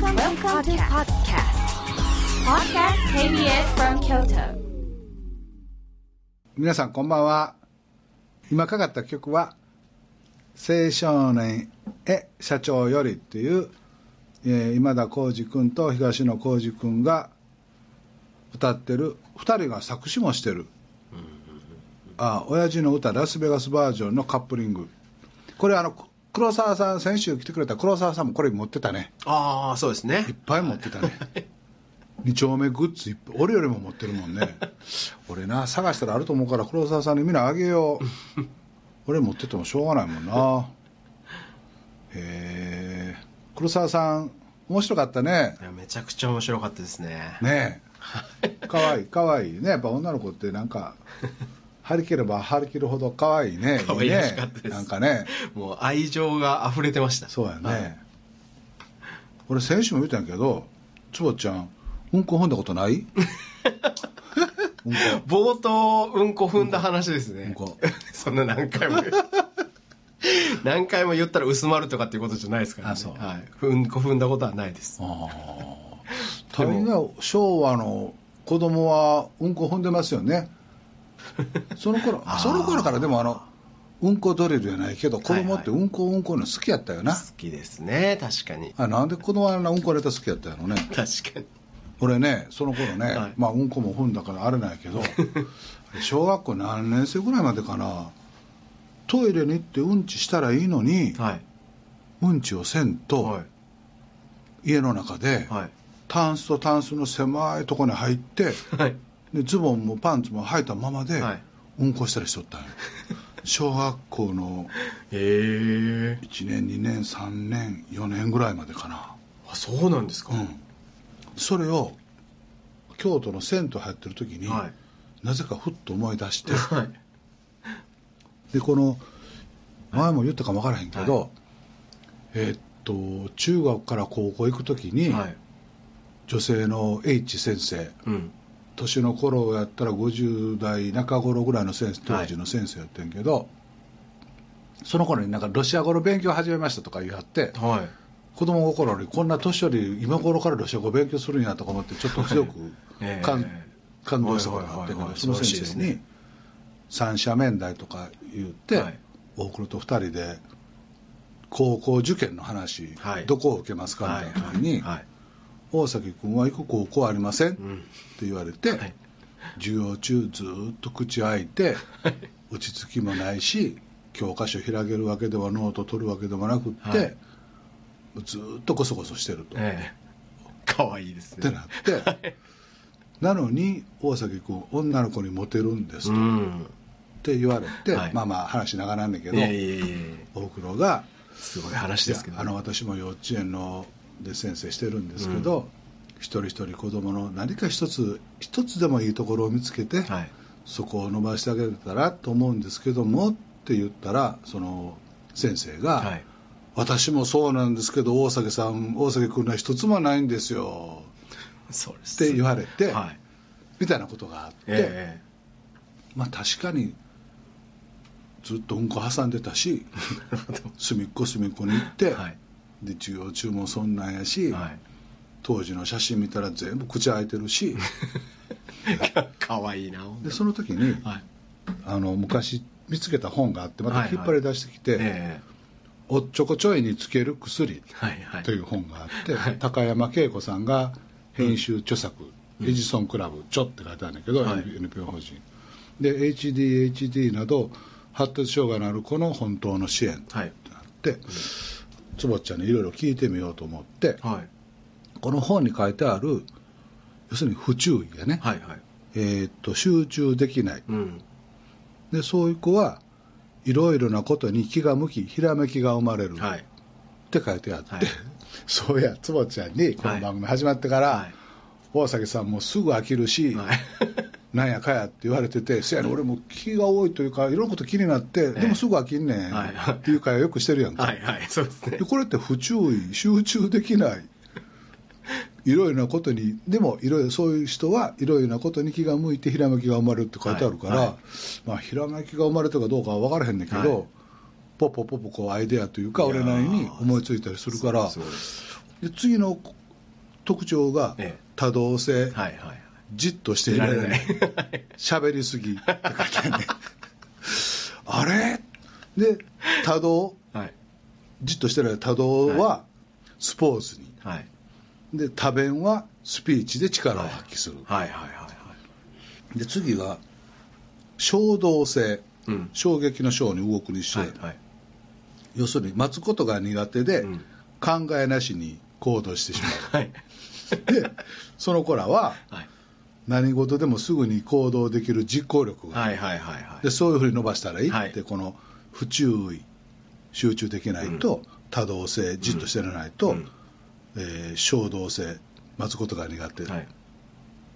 Welcome, Welcome to podcast. Podcast KBS from Kyoto. 皆さんこんばんは今かかった曲は「青少年へ社長より」っていう、えー今田耕司君と東野幸治君が歌ってる2人が作詞もしてる「あ親父の歌ラスベガスバージョン」のカップリングこれあの黒沢さん先週来てくれた黒沢さんもこれ持ってたね。ああそうですね。いっぱい持ってたね。二丁目グッズいっぱい俺よりも持ってるもんね。俺な探したらあると思うから黒沢さんにみんなあげよう。俺持っててもしょうがないもんな。へえ黒沢さん面白かったね。いやめちゃくちゃ面白かったですね。ねえ。かわいいかわいいね。やっぱ女の子ってなんか張り切れば張り切るほどかわいいね。可愛らしかったですなんかね。もう愛情が溢れてました。そうやね、はい。俺先週も言ったんやけど坪ちゃんうんこ踏んだことない？うんこ。冒頭うんこ踏んだ話ですね、うんこ。そんな何回も。何回も言ったら薄まるとかっていうことじゃないですからね。あはい、うんこ踏んだことはないです。ああ大概昭和の子供はうんこ踏んでますよね その頃その頃からでもあのうんこドリルじゃないけど子供ってはいうんこうんこの好きやったよな、好きですね確かに。あなんで子供はあんなうんこネタ好きやったやろね。確かに。俺ねその頃ね、はい。まあうんこも踏んだからあれないけど 小学校何年生ぐらいまでかなトイレに行ってうんちしたらいいのに、はい。うんちをせんと、はい。家の中で、はい。タンスとタンスの狭いとこに入ってはいでズボンもパンツも履いたままで、はい。うんこしたりしとったんよ。小学校のへえ。1年2年3年4年ぐらいまでかな。あそうなんですか、うん。それを京都の銭湯入ってる時に、はい。なぜかふっと思い出してはい。でこの前も言ったかも分からへんけど、はえーっと中学から高校行く時に、はい。女性の H 先生うん年の頃やったら50代中頃ぐらいの先生当時の先生やってんけど、その頃になんかロシア語の勉強始めましたとか言い張ってはい。子供心にこんな年寄り今頃からロシア語勉強するんやとか思ってちょっと強くええ。感,、感動したことがあったけはいはいはいはい。どその先生に三者面談とか言って、はい。大黒と二人で高校受験の話、はい。どこを受けますかみたいな時に、はい大崎君は行く高校ありません、ってうん言われて、はい。授業中ずーっと口開いて落ち着きもないし教科書開けるわけではノート取るわけでもなくって、はい。ずーっとこそこそしてると、ええ。かわいいですね。ってなって、なのに大崎君女の子にモテるんですと、っうん。て言われて、はい。まあまあ話長なんだけど、大黒がすごい話ですけどいやあの私も幼稚園ので先生してるんですけど、一人一人子供の何か一つ一つでもいいところを見つけて、はい。そこを伸ばしてあげたらと思うんですけどもって言ったらその先生が、はい。私もそうなんですけど大崎さん大崎君は一つもないんですよ。そうです。って言われて、はい。みたいなことがあって、えまあ確かにずっとうんこ挟んでたし 隅っこ隅っこに行って、はい。で授業中もそんなんやし、はい当時の写真見たら全部口開いてるし。かわいいなでその時にはい。あの昔見つけた本があってまた引っ張り出してきて「えおっちょこちょいにつける薬」という本があって、高山恵子さんが編集著作「エジソンクラブ」「ちょ」って書いてあるんだけど、はい。NPO 法人。で HDHD など発達障害のある子の本当の支援ってはい。なって、坪ちゃんにいろいろ聞いてみようと思って、はいこの本に書いてある要するに不注意やね、はいはい。えーっと集中できない。うん。でそういう子はいろいろなことに気が向きひらめきが生まれる、はい。って書いてあって、はい。そうや坪ちゃんにこの番組始まってから、はい。大崎さんもすぐ飽きるし、はい。なんやかやって言われててせやね俺も気が多いというかいろんなこと気になって、でもすぐ飽きんねん、はい。っていう会話よくしてるやんか、はいはい。そうですね。でこれって不注意集中できないいろいろなことにでもいろいろそういう人はいろいろなことに気が向いてひらめきが生まれるって書いてあるから、はい。はいまあ、ひらめきが生まれたかどうかは分からへんねんけど、はい。ポッポポッポこうアイデアというか俺なりに思いついたりするからで次の特徴がええ多動性、はいはいはいじっとしていられない喋りすぎって書いてあるねあれで多動はいじっとしてられる多動はスポーツに、はいで多弁はスピーチで力を発揮する、はい。はいはいはいで次が衝動性。うん。衝撃の衝に動くにして、はいはい。要するに待つことが苦手で、うん。考えなしに行動してしま はい。うでその子らははい。何事でもすぐに行動できる実行力がはいはいはいはい。でそういうふうに伸ばしたらいいって、はい。この不注意集中できないと、多動性じっとしてられないと、うんえー衝動性待つことが苦手、はい。っ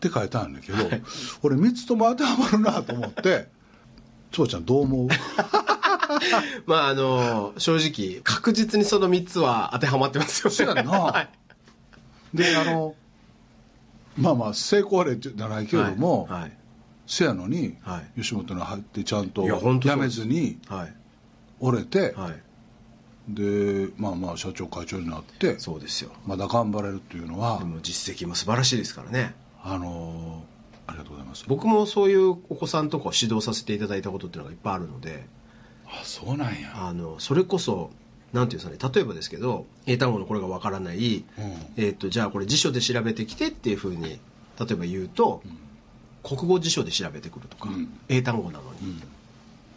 て書いてあるんだけど、はい俺3つとも当てはまるなと思って長ちゃんどう思う？まああの、正直、確実にその3つは当てはまってますよね。そうやんな はい。であのまあまあ成功例じゃないけれども、はい。せやのに、はい吉本に入ってちゃんといやめずにはい。折れて、はい。でまあまあ社長会長になってそうですよ。まだ頑張れるっていうのはでも実績も素晴らしいですからね。あのありがとうございます僕もそういうお子さんとかを指導させていただいたことっていうのがいっぱいあるので、あそうなんや、あの、それこそ、なんていうんですかね、例えばですけど、英単語のこれがわからない、うんえっ、と、じゃあこれ辞書で調べてきてっていうふうに、例えば言うと、国語辞書で調べてくるとか、うん英単語なのに。うん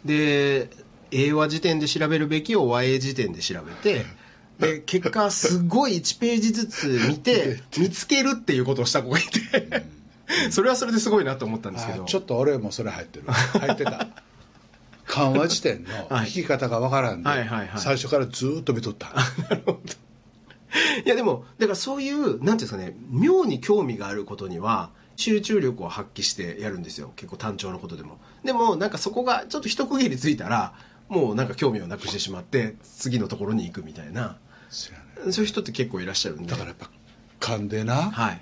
で、英和辞典で調べるべきを和英辞典で調べて、で、結果、すごい1ページずつ見て、見つけるっていうことをした子がいて、それはそれですごいなと思ったんですけど。あちょっと俺もそれ入ってる。入ってた。緩和辞典のはい。聞き方がわからんで、最初からずーっと見とった。なるほど。いやでも、だからそういう、なんていうんですかね、妙に興味があることには、集中力を発揮してやるんですよ。結構単調なことでも。でも、なんかそこがちょっと一区切りついたら、もうなんか興味をなくしてしまって、次のところに行くみたいな、そういう人って結構いらっしゃるんで。だからやっぱ噛んでな、はい。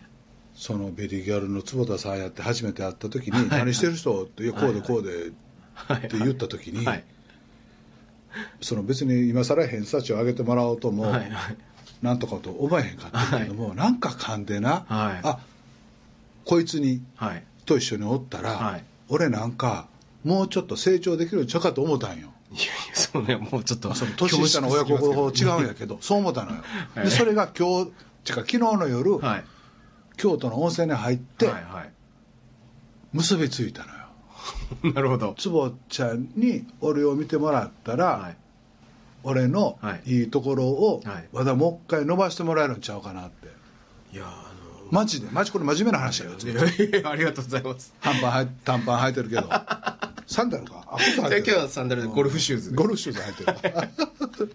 そのベリーギャルの坪田さんやって初めて会った時に「はいはい何してる人?」って「いやこうでこうで 」はい。って言った時に、はい。その別に今更偏差値を上げてもらおうとも。なんとかと思えへんかったけども、なんか噛んでな、はいあこいつにはい。と一緒におったら、はい俺なんかもうちょっと成長できるんちゃうかと思ったんよいやいや、そうね、もうちょっと。その年下の親子ほど違うんやけどそう思ったのよ、はいでそれが今日てか昨日の夜、はい。京都の温泉に入ってはいはい。結びついたのよ なるほど。坪ちゃんに俺を見てもらったら、はい。俺のはいいいところをはいまだもう一回伸ばしてもらえるんちゃうかなっていや、マジで？マジこれ真面目な話やよいやいやありがとうございます。短パンはい短パン履いてるけどサンダルか？あ靴じゃあ今日はサンダルでゴルフシューズ。でゴルフシューズ履いてる。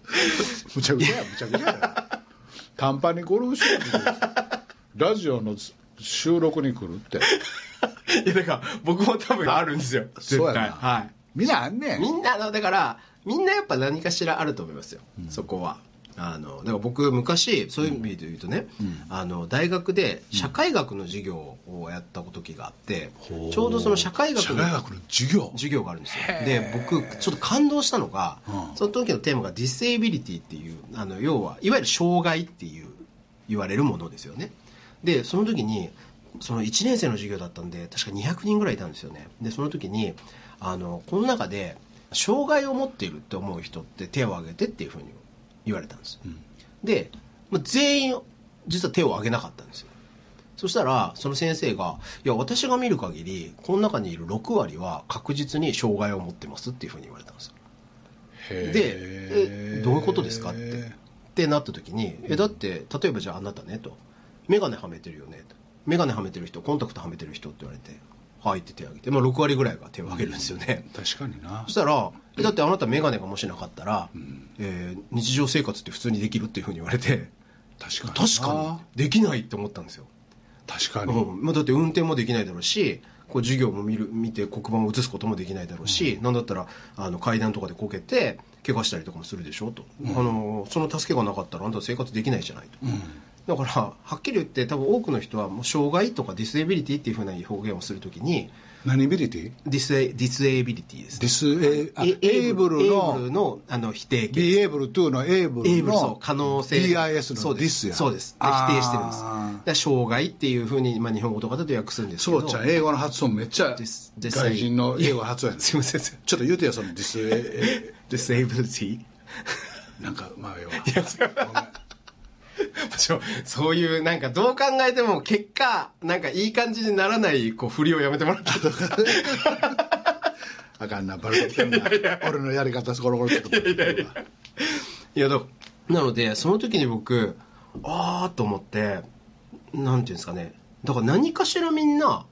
むちゃくちゃやむちゃくちゃや。短パンにゴルフシューズでラジオの収録に来るって。いや、だから、僕も多分あるんですよ。絶対。はい。みんなあんねん。みんなの、だから、みんなやっぱ何かしらあると思いますよ。そこは。あの、だから僕、昔、そういう意味で言うとね、あの、大学で社会学の授業をやった時があって、ほう。ちょうどその社会学の社会学の授業？授業があるんですよ。で僕ちょっと感動したのが、うん。その時のテーマが disability っていうあの要はいわゆる障害っていう言われるものですよね。でその時にその1年生の授業だったんで確か200人ぐらいいたんですよね。でその時にあのこの中で障害を持っているって思う人って手を挙げてっていうふうに言われたんです、ん。で、まあ全員実は手を挙げなかったんですよ。そしたら、その先生が、いや、私が見る限り、この中にいる6割は確実に障害を持ってますっていうふうに言われたんですよ。でえどういうことですか？ってってなった時に、え、だって、例えばじゃああなたね、と。メガネはめてるよね、と。メガネはめてる人、コンタクトはめてる人って言われて、はいって手を挙げて、まあ6割ぐらいが手を挙げるんですよね。確かにな。そしたら、えだってあなたメガネがもしなかったら、んえー日常生活って普通にできるっていうふうに言われて、確かにな。確かに、できないって思ったんですよ。確かに、うん。まあ、だって運転もできないだろうしこう授業も見る見て黒板を写すこともできないだろうし、なんだったらあの階段とかでこけて怪我したりとかもするでしょと、あのその助けがなかったらあんた生活できないじゃないと、うん。だからはっきり言って多分多くの人はもう障害とか disability っていうふうな表現をするときに何 bility？dis え disability です dis えあえ able のルのあの否定形。のエ able able の可能性。 dis のそうです。 dis や。そうです。否定してるんです。障害っていうふうに、まあ、日本語とかだと訳するんですけど。そうちゃん英語の発音めっちゃ外人の英語発音やね。すいません。すいませんちょっと言うてよその dis え disabilityえなんかまあええわ。いや そういうなんかどう考えても結果なんかいい感じにならないこう振りをやめてもらって。いいですかあかんなバレてきてるな。俺のやり方ゴロゴロってとこいやだなのでその時に僕ああと思ってなんていうんですかね。だから何かしらみんな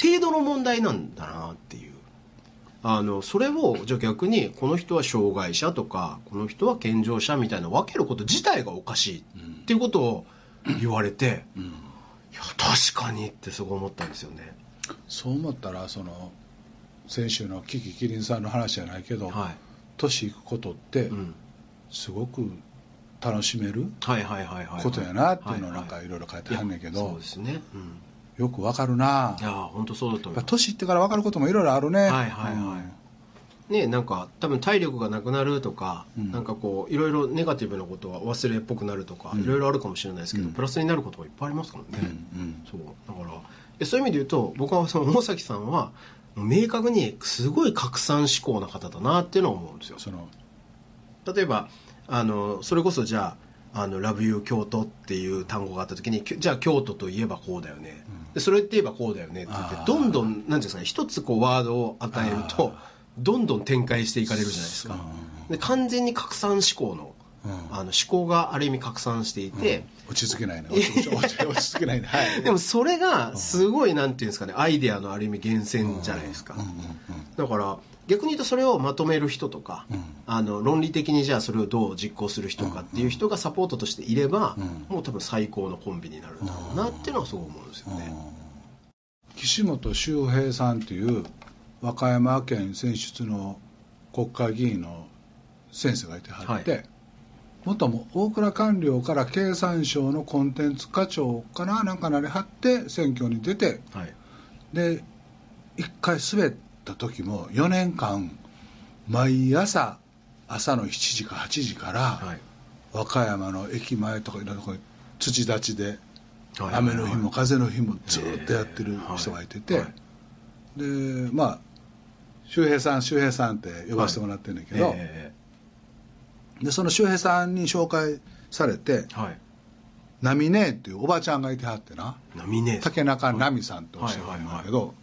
程度の問題なんだなっていうあのそれをじゃあ逆にこの人は障害者とかこの人は健常者みたいな分けること自体がおかしいっていうことを言われて、うん。いや確かにってすごい思ったんですよね。そう思ったらその先週のキキキリンさんの話じゃないけどは年いくことってい、うん、すごく楽しめるはいはいはいはいことやなっていうのをなんかいろいろ書いてはんねんけいやそうどですね、うん、よくわかるな。いや本当そうだと思います。年いってからわかることもいろいろあるね。はいはいはい。ねなんか多分体力がなくなるとか、うん。なんかこういろいろネガティブなことは忘れっぽくなるとか、うん。いろいろあるかもしれないですけど、うん。プラスになることもいっぱいありますからうんうね、ん。そう。だからえそういう意味で言うと僕はその大崎さんは明確にすごい拡散志向な方だなっていうのは思うんですよ。その？例えばあのそれこそじゃあ「あのラブユー京都」っていう単語があった時にきじゃあ京都といえばこうだよね、うん。でそれって言えばこうだよねって言ってどんどんなんていうんですかね一つこうワードを与えるとあどんどん展開していかれるじゃないですか。で完全に拡散思考のうんあの思考がある意味拡散していて、落ち着けないね。落ち着けないね。はい。でもそれがすごいなんていうんですかねアイデアのある意味源泉じゃないですか、だから逆に言うとそれをまとめる人とか、うん。あの論理的にじゃあそれをどう実行する人かっていう人がサポートとしていれば、うん。もう多分最高のコンビになるんだろうなっていうのはすごい思うんですようん。ね。岸本周平さんっていう和歌山県選出の国会議員の先生がいてはって、は元も大蔵官僚から経産省のコンテンツ課長かななんかなりはって選挙に出てはい。で一回滑った時も4年間毎朝朝の7時か8時からはい。和歌山の駅前とかいろんなところに土立ちではい。雨の日も風の日もずっとやってる人がいてて、はい。はいでまあ周平さん周平さんって呼ばせてもらってるんだけど、えでその周平さんに紹介されてーはい。ナミねぇっていうおばちゃんがいてはってな。ナミねぇと竹中ナミさんっておっしゃるんだけど、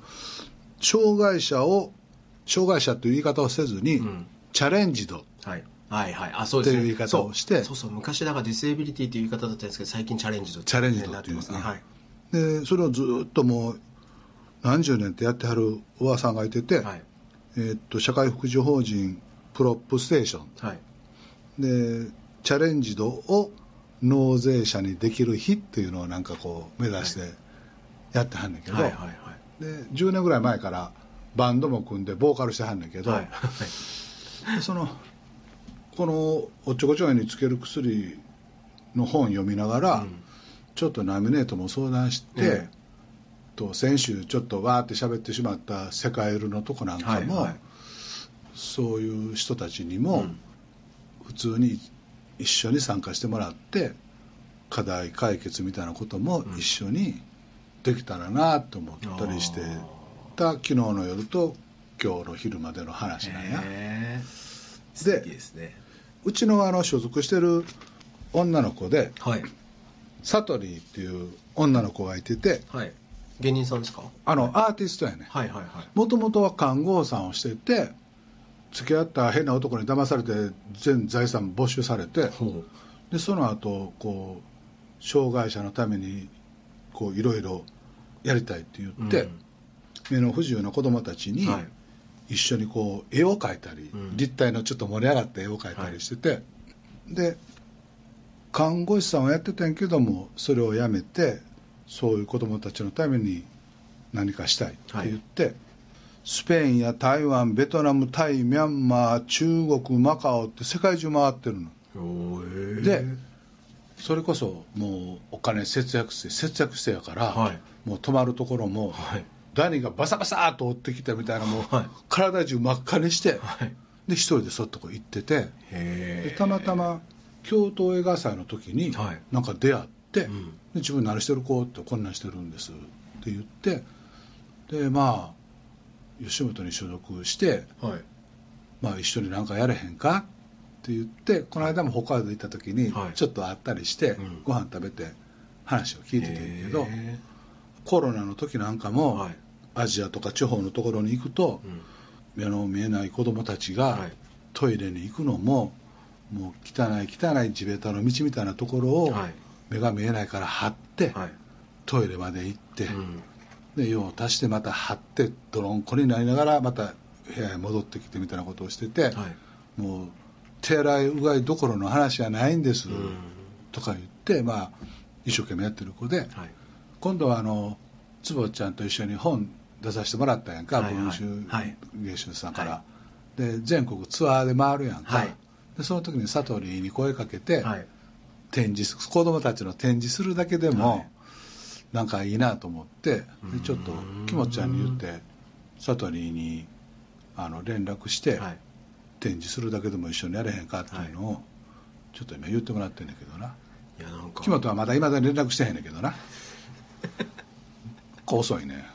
障害者を障害者という言い方をせずに、うん。 challenged。はい。はいはい。あそうですね。っていう言い方をして。そうそう。昔だから disability っていう言い方だったんですけど最近 challenged challe nged なってますね。はい。でそれをずっともう何十年ってやってはるおばさんがいてて、はい。えーっと社会福祉法人プロップステーション。はいでチャレンジドを納税者にできる日っていうのをなんかこう目指してやってはんねんけど、はいはいはい。で10年ぐらい前からバンドも組んでボーカルしてはんねんけど、はいでそのこのおっちょこちょいにつける薬の本読みながら、うん。ちょっとナミネートも相談して、ええ。と先週ちょっとわーって喋ってしまった世界売るのとこなんかも、はいはい。そういう人たちにうもん普通に一緒に参加してもらって課題解決みたいなことも一緒にできたらなと思ったりしてた昨日の夜と今日の昼までの話なんや。でね。うちのあの所属してる女の子ではい。サトリーっていう女の子がいててはい。芸人さんですか？あのアーティストやねはいはいはい。もともとは看護師さんをしてて付き合った変な男に騙されて全財産没収されてほでその後こう障害者のためにこういろいろやりたいって言うって、うん。目の不自由な子供たちにはい。一緒にこう絵を描いたり、うん。立体のちょっと盛り上がった絵を描いたりしてて、で看護師さんをやってたんやけどもそれをやめてそういう子供たちのために何かしたいって言って、スペインや台湾ベトナムタイミャンマー中国マカオって世界中回ってるの。でそれこそもうお金節約して節約してやから、はい。もう泊まるところも、はい。ダニがバサバサーっと追ってきたみたいなもう、はい。体中真っ赤にして、はい。で一人でそっとこ行っててへでたまたま京都映画祭の時にはい。なんか出会って、うん。で自分何してる子ってこんなんしてるんですって言ってでまあ吉本に所属して、はい。まあ、一緒になんかやれへんか？って言ってこの間も北海道行った時にはい。ちょっと会ったりして、うん。ご飯食べて話を聞いててんけどへコロナの時なんかも、はい。アジアとか地方のところに行くとうん。目の見えない子供たちがはい。トイレに行くのももう汚い汚い地べたの道みたいなところをはい。目が見えないから張ってはい。トイレまで行って、うんで用を足してまた張って泥んこになりながらまた部屋へ戻ってきてみたいなことをしてて、はい。もう手洗いうがいどころの話じゃないんです、うん。とか言って、まあ、一生懸命やってる子ではい。今度はあの坪ちゃんと一緒に本出させてもらったやんか、はいはい。文春はい芸春さんから、はで全国ツアーで回るやんか、はい。でその時に佐藤里に声かけて、はい。展示す子供たちの展示するだけでも、はいなんかいいなと思ってちょっときもちゃんに言って佐藤里にあの連絡して、はい。展示するだけでも一緒にやれへんかっていうのを、ちょっと今言ってもらってんねんけどな。いやなんか。木本はまだいまだに連絡してへんねんけどな。遅いね。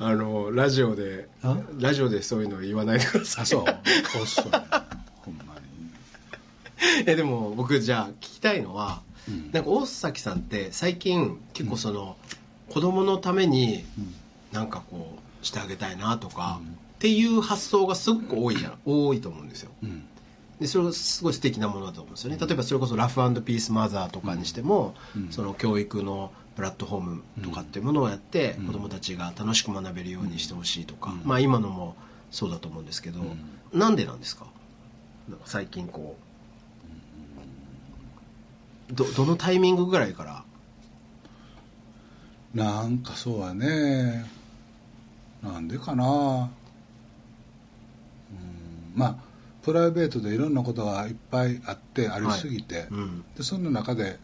あのラジオであ？ラジオでそういうの言わないでください。あそう。遅いほんまに。えでも僕じゃあ聞きたいのは、うん。なんか大崎さんって最近結構その、子供のためにうん。なんかこうしてあげたいなとか、うん。っていう発想がすごく多いじゃん。多いと思うんですよ。うん。でそれはすごい素敵なものだと思うんですよね。例えばそれこそラフピースマザーとかにしても、うん。その教育のプラットフォームとかっていうものをやって、うん。子どもたちが楽しく学べるようにしてほしいとか、うん。まあ今のもそうだと思うんですけど、なんでなんですか？なんか最近こうどどのタイミングぐらいから？なんかそうはね。なんでかな。うん。まあプライベートでいろんなことがいっぱいあってありすぎて、うん。でそんな中で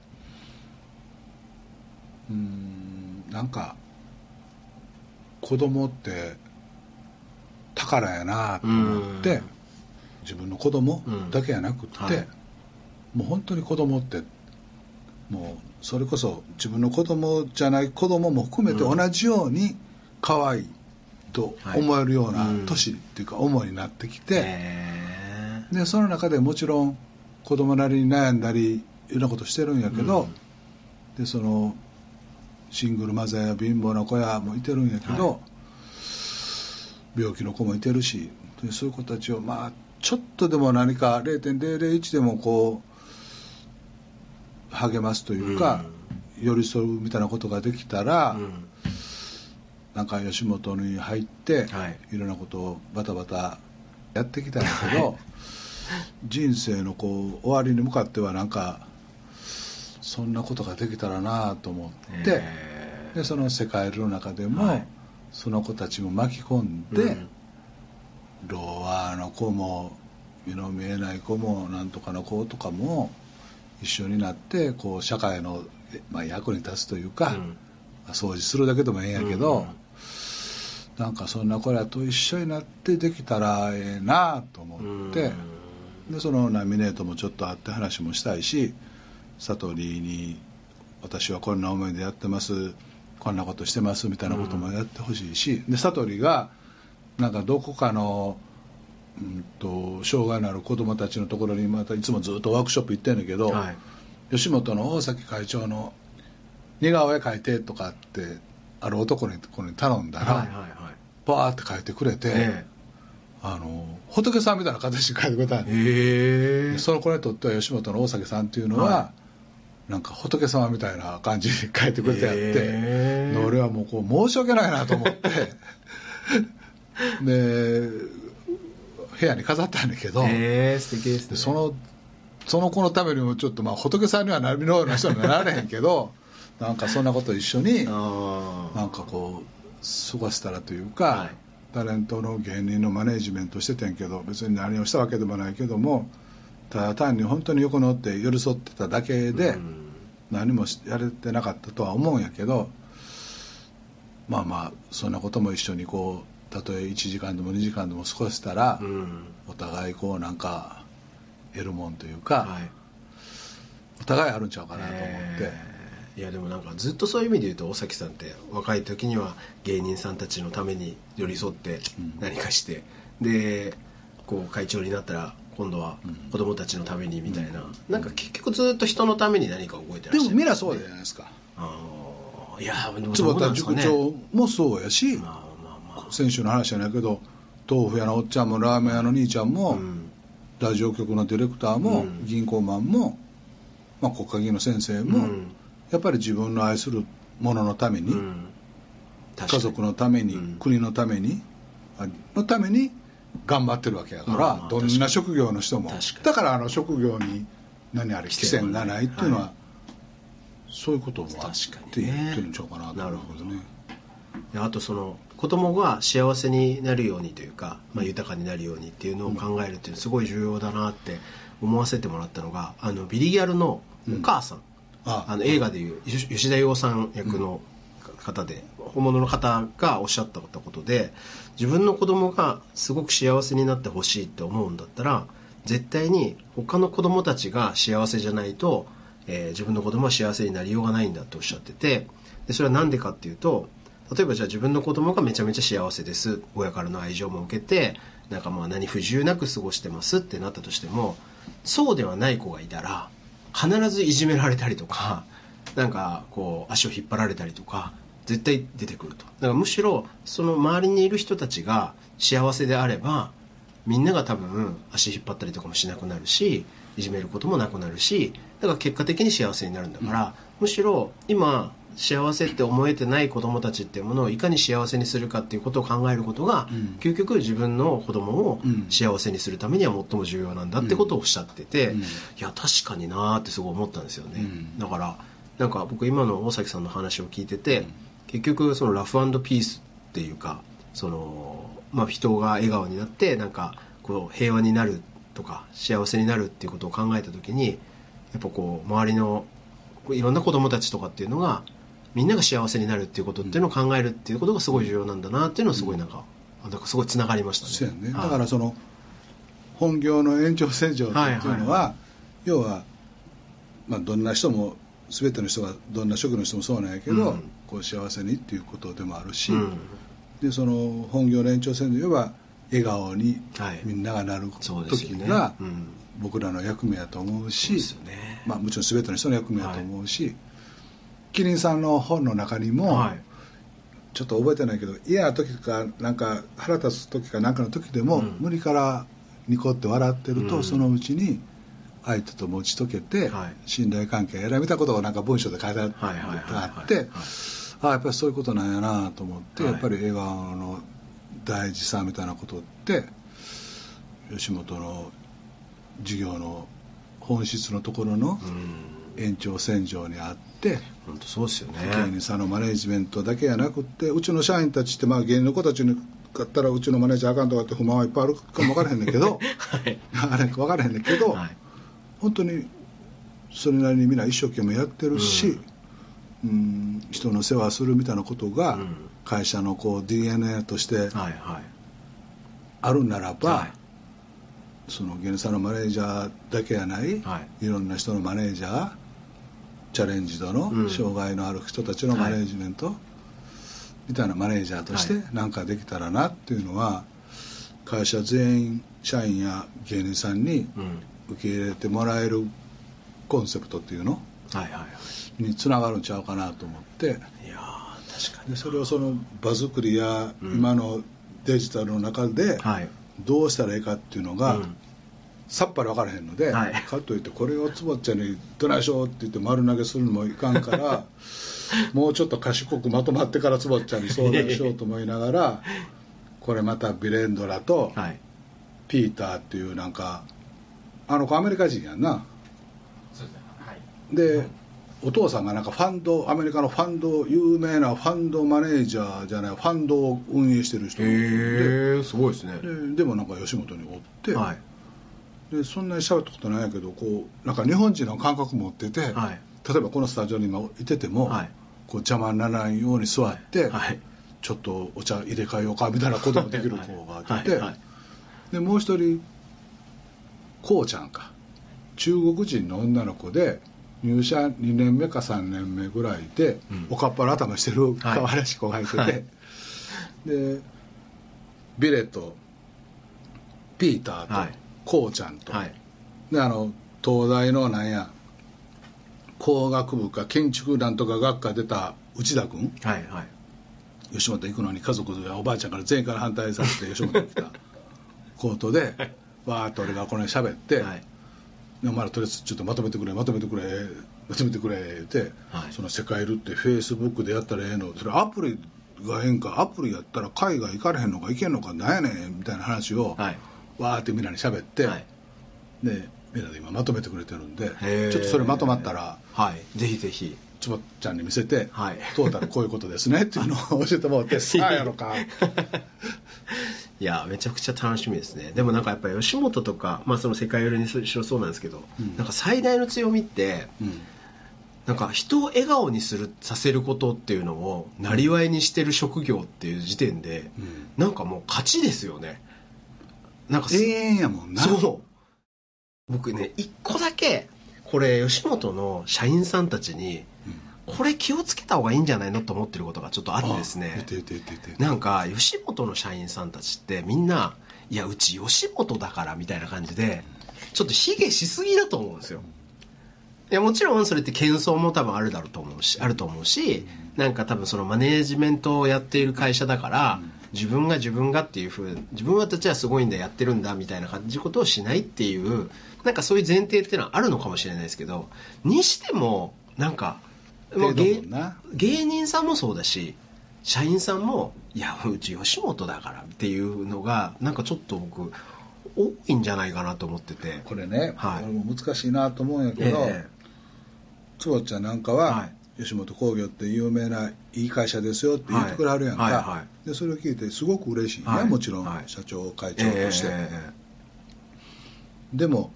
うんなんか子供って宝やなと思って、うん。自分の子供だけやなくって、うん。はい。もう本当に子供ってもうそれこそ自分の子供じゃない子供も含めてうん同じように可愛いと思えるような年っていうか思いになってきて、へでその中でもちろん子供なりに悩んだりいろんなことしてるんやけど、でそのシングルマザーや貧乏な子やもいてるんやけど、は病気の子もいてるしでそういう子たちをまあちょっとでも何か0.001でもこう励ますというか、寄り添うみたいなことができたら、うん。なんか吉本に入って、はい。い、ろんなことをバタバタやってきたんやけど人生のこう終わりに向かってはなんかそんなことができたらなと思って、でその世界の中でも、はい。その子たちも巻き込んで、うん。ローワーの子も目の見えない子もなんとかの子とかも一緒になってこう社会の、えまあ、役に立つというか、うん。掃除するだけでもええんやけど、うん。なんかそんな子らと一緒になってできたらええなと思って、でそのナミネートもちょっと会って話もしたいし佐藤リーに私はこんな思いでやってますこんなことしてますみたいなこともやってほしいし、で佐藤リーがなんかどこかの、うん、と障害のある子どもたちのところにまたいつもずっとワークショップ行ってんだけど、はい。吉本の大崎会長の似顔絵描いてとかってある男にこれに頼んだら、はいはいはい。バーって描いてくれて、えあの仏さんみたいな形で描いてくれたんえでへえ。その子にとっては吉本の大崎さんっていうのは、はなんか仏様みたいな感じに描いてくれてあって、へーで俺はもうこう申し訳ないなと思って。で部屋に飾ったんだけど、へえ素敵ですね。でそのその子のためにもちょっとまあ仏さんにはなるような人にはなられへんけど なんかそんなこと一緒になんかこう過ごしたらというか、はい。タレントの芸人のマネージメントしててんけど別に何をしたわけでもないけどもただ単に本当に横におって寄り添ってただけで、うん。何もしやれてなかったとは思うんやけどまあまあそんなことも一緒にこうたとえ1時間でも2時間でも過ごしたら、うん。お互いこうなんか得るもんというか、はい。お互いあるんちゃうかなと思って、えー。いやでもなんかずっとそういう意味で言うと尾崎さんって若い時には芸人さんたちのために寄り添ってうん。何かして、でこう会長になったら今度はうん子供たちのためにみたいな、なんか結局ずっと人のために何か動いてらっしゃる。でもみんなそうじゃないですか。あー。いやでもど坪田うなんですかね。塾長もそうやし、まあまあまあ先週の話じゃないけど豆腐屋のおっちゃんもラーメン屋の兄ちゃんも、うん。ラジオ局のディレクターも、うん。銀行マンも、まあ、国会議員の先生も、うん。やっぱり自分の愛するもののために、家族のために、うん。国のためにあのために頑張ってるわけやから、まあまあどんな職業の人も。だからあの職業に何あれ規制がないっていうのは、はそういうこともあって言ってるんちゃうかなと思うけどね。であとその子供が幸せになるようにというか、まあ、豊かになるようにっていうのを考えるっていうのはすごい重要だなって思わせてもらったのがあのビリギャルのお母さん、あ。あの映画でいう吉吉田羊さん役の方で、本物の方がおっしゃったことで自分の子供がすごく幸せになってほしいって思うんだったら絶対に他の子供たちが幸せじゃないと、えー自分の子供は幸せになりようがないんだとおっしゃっててでそれは何でかっていうと例えばじゃあ自分の子供がめちゃめちゃ幸せです。親からの愛情も受けてなんかまあ何不自由なく過ごしてますってなったとしてもそうではない子がいたら必ずいじめられたりとかなんかこう足を引っ張られたりとか絶対出てくると。だからむしろその周りにいる人たちが幸せであればみんなが多分足引っ張ったりとかもしなくなるしいじめることもなくなるしだから結果的に幸せになるんだから、むしろ今幸せって思えてない子供たちっていうものをいかに幸せにするかっていうことを考えることが、うん。究極自分の子供をうん。幸せにするためには最も重要なんだってことをおっしゃってて、うん。いや確かになーってすごい思ったんですよね、うん。だからなんか僕今の大崎さんの話を聞いてて、うん。結局そのラフピースっていうかその、まあ、人が笑顔になってなんかこう平和になるとか幸せになるっていうことを考えた時にやっぱこう周りのいろんな子供たちとかっていうのがみんなが幸せになるっていうことっていうのを考えるっていうことがすごい重要なんだなっていうのはすごいなんか,、なん。かすごいつながりましたね。ね、はい。だからその本業の延長線上っていうのは,、はい要は、まあ、どんな人も全ての人がどんな職の人もそうなんやけど、うん。こう幸せにっていうことでもあるし、うん。でその本業の延長線で言えば笑顔にはい。みんながなるそうですよね。時がうん。僕らの役目やと思うし、ね。まあ、もちろん全ての人の役目やと思うし、キリンさんの本の中にも、はい。ちょっと覚えてないけど嫌な時かなんか腹立つ時かなんかの時でも、うん。無理からニコって笑ってると、うん。そのうちに相手と持ち解けて、はい。信頼関係やら見たことがなんか文章で書いてあって、あってあやっぱりそういうことなんやなと思って、はい。やっぱり笑顔の大事さみたいなことって吉本の事業の本質のところのうん延長線上にあって、本当そうですよね。芸人さんのマネージメントだけやなくってうちの社員たちってまあ芸人の子たちに買ったらうちのマネージャーあかんとかって不満はいっぱいあるかも分からへんねんけど はい。あれ分からへんねんけど、はい。本当にそれなりにみんな一生懸命やってるし、うん、人の世話するみたいなことがうん。会社のこう DNA としてはいはい。あるならば、はい。その芸人さんのマネージャーだけやない、はい。いろんな人のマネージャーチャレンジ度のうん。障害のある人たちのマネージメント、みたいなマネージャーとしてはい。なんかできたらなっていうのは会社全員社員や芸人さんにうん。受け入れてもらえるコンセプトっていうの？はいはいはい。につながるんちゃうかなと思って。いやー確かに。でそれをその場作りやうん。今のデジタルの中ではい。どうしたらいいかっていうのが、うんさっぱり分からへんので、はい。かといってこれをつぼっちゃんに「どないしょ」って言って丸投げするのもいかんから もうちょっと賢くまとまってからつぼっちゃんに相談しようと思いながら これまたビレンドラとはい。ピーターっていうなんかあの子アメリカ人やんな。そうではい。でお父さんがなんかファンドアメリカのファンド有名なファンドマネージャーじゃないファンドを運営してる人でへえすごいですね。ででもなんか吉本におって、はいでそんなに喋ったことないけどこうなんか日本人の感覚持ってて、はい。例えばこのスタジオに今いてても、はい。こう邪魔にならないように座って、はい。ちょっとお茶入れ替えようかみたいなこともできる子がい。て、でもう一人こうちゃんか。中国人の女の子で入社2年目か3年目ぐらいで、うん。おかっぱら頭してる可愛らしい子がいてて、はい。でビレとピーターと、はいこうちゃんと、はい。であの東大のなんや工学部か建築なんとか学科出た内田君。はいはい。吉本行くのに家族やおばあちゃんから全員から反対されて吉本に来た。コートでわーっと俺がこの辺喋って、はい。でお前らとりあえずちょっとまとめてくれまとめてくれまとめてくれって、はい。その世界ルってフェイスブックでやったらええのそれアプリがええんかアプリやったら海外行かれへんのか行けんのかなんやねんみたいな話を、はいわーってみんなに喋って、はい。でみんなで今まとめてくれてるんでちょっとそれまとまったらはい。ぜひぜひ。つばちゃんに見せて、はい。トータルこういうことですねっていうのを教えてもらって さあやろか。いやめちゃくちゃ楽しみですね。でもなんかやっぱり吉本とか、まあ、その世界寄りにしろそうなんですけど、うん。なんか最大の強みってうん。なんか人を笑顔にするさせることっていうのをなりわいにしてる職業っていう時点で、うん。なんかもう勝ちですよねなんかす永遠やもんな。そう僕ね一個だけこれ吉本の社員さんたちにこれ気をつけた方がいいんじゃないのと思ってることがちょっとあってですね。なんか吉本の社員さんたちってみんないやうち吉本だからみたいな感じでちょっと卑下しすぎだと思うんですよ。いやもちろんそれって謙遜も多分あるだろうと思うしあると思うしなんか多分そのマネージメントをやっている会社だから自分が自分がっていうふう自分はたちはすごいんだやってるんだみたいな感じことをしないっていうなんかそういう前提っていうのはあるのかもしれないですけどにしてもなんか芸人さんもそうだし社員さんもいやうち吉本だからっていうのがなんかちょっと僕多いんじゃないかなと思ってて。これね、はい。難しいなと思うんやけど、えつぼちゃんなんかはは、吉本興業って有名ないい会社ですよって言ってくれはるやんか、はいはいはでそれを聞いてすごく嬉しいね、はいもちろん、はい。社長会え長として、ええでも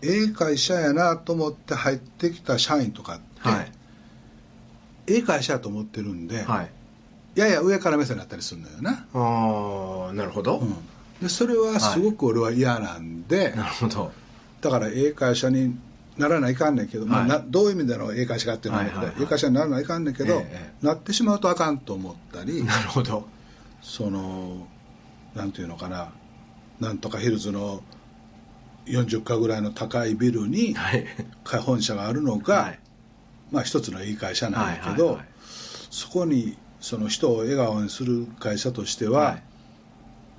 ええ会社やなと思って入ってきた社員とかって、えはい。ええ会社やと思ってるんで、はい。やや上から目線になったりするのよな、ああなるほど、うん、でそれはすごく俺は嫌なんで、なるほど。だからええ会社にならないかんねんけど、まあはい。などういう意味でのええ会社かっていうのは、はいええ会社にならないかんねんけど、ええ。なってしまうとあかんと思ったりなるほど。そのなんていうのかななんとかヒルズの40階ぐらいの高いビルにはい。本社があるのが、はい。まあ一つのいい会社なんだけど、そこにその人を笑顔にする会社としては、はい。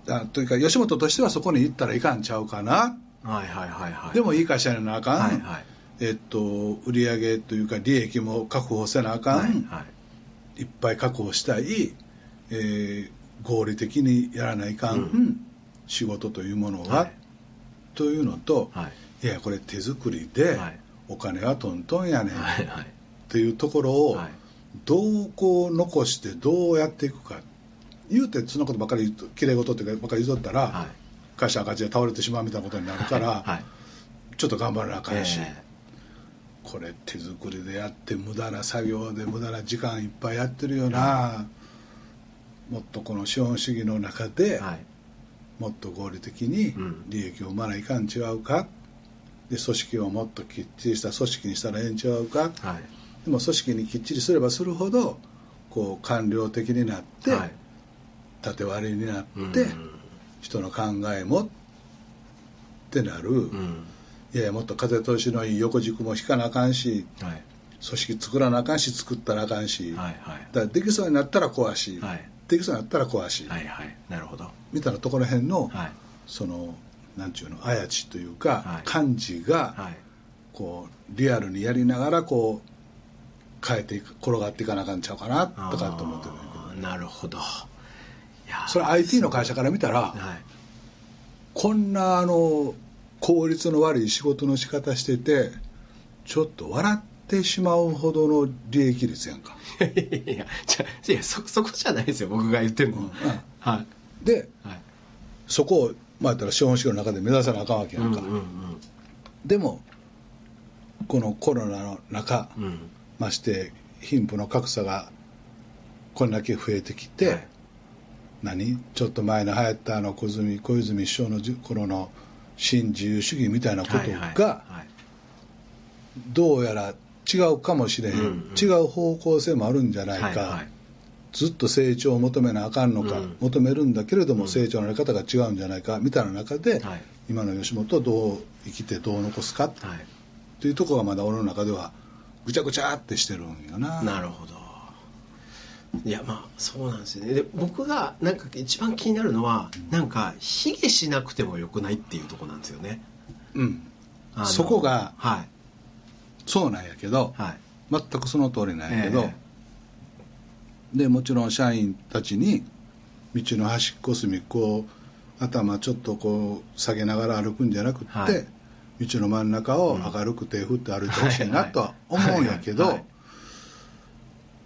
あというか吉本としてはそこに行ったらいかんちゃうかな、はいはいはいはい。でもいい会社になあかん、はいはい。えっと、売上というか利益も確保せなあかん、はいはい。い、っぱい確保したい、えー合理的にやらないかん、うん。仕事というものは、はい。というのと、はい。い、やこれ手作りで、はい。お金はトントンやねん、はいはい。っていうところを、はい。どうこう残してどうやっていくか。言うてそんなことばっかり言うときれい事ってばっかり言うとったら、はい会社赤字で倒れてしまうみたいなことになるから、はい。ちょっと頑張らなあかんし、えこれ手作りでやって無駄な作業で無駄な時間いっぱいやってるよな、もっとこの資本主義の中で、えはい。もっと合理的にうん。利益を生まないかん違うか？で組織をもっときっちりした組織にしたらええん違うか？はい。でも組織にきっちりすればするほどこう官僚的になって、はい。縦割りになって、うん人の考えもってなる、うん。いやいやもっと風通しのいい横軸も引かなあかんしはい。組織作らなあかんし作ったらあかんし、はいはい。だからできそうになったら壊し、はい。できそうになったら壊し、はいはい。なるほど。みたいなところへんの、はい。そのなんちゅうのあやちというか、はい。感じが、はい。こうリアルにやりながらこう変えていく転がっていかなあかんちゃうかなとかって思ってるんだけど。なるほどそれ IT の会社から見たら、はい。こんなあの効率の悪い仕事の仕方しててちょっと笑ってしまうほどの利益率やんか、いやじゃいやそそこじゃないですよ僕が言ってるの、うん。はい。ではい。そこをまあ言ったら資本主義の中で目指さなあかんわけやんか、うんうんでもこのコロナの中、うん。うんまして貧富の格差がこれだけ増えてきて、はい何？ちょっと前に流行ったあの小泉小泉首相のじ頃の新自由主義みたいなことがはいどうやら違うかもしれへん、うんうん。違う方向性もあるんじゃないか、はいはい。ずっと成長を求めなあかんのか、うん。求めるんだけれどもうん。成長のやり方が違うんじゃないかみたいな中で、はい。今の吉本をどう生きてどう残すかはいというところがまだ俺の中ではぐちゃぐちゃってしてるんよな。なるほどいやまあそうなんですよね。で僕がなんか一番気になるのは、なんか卑下しなくてもよくないっていうところなんですよね。うん。そこがはい。そうなんやけど、はい。全くその通りなんやけど、えでもちろん社員たちに道の端っこ隅っこを頭ちょっとこう下げながら歩くんじゃなくって、はい。道の真ん中を明るく手振って歩いてほしいなとは思うんやけど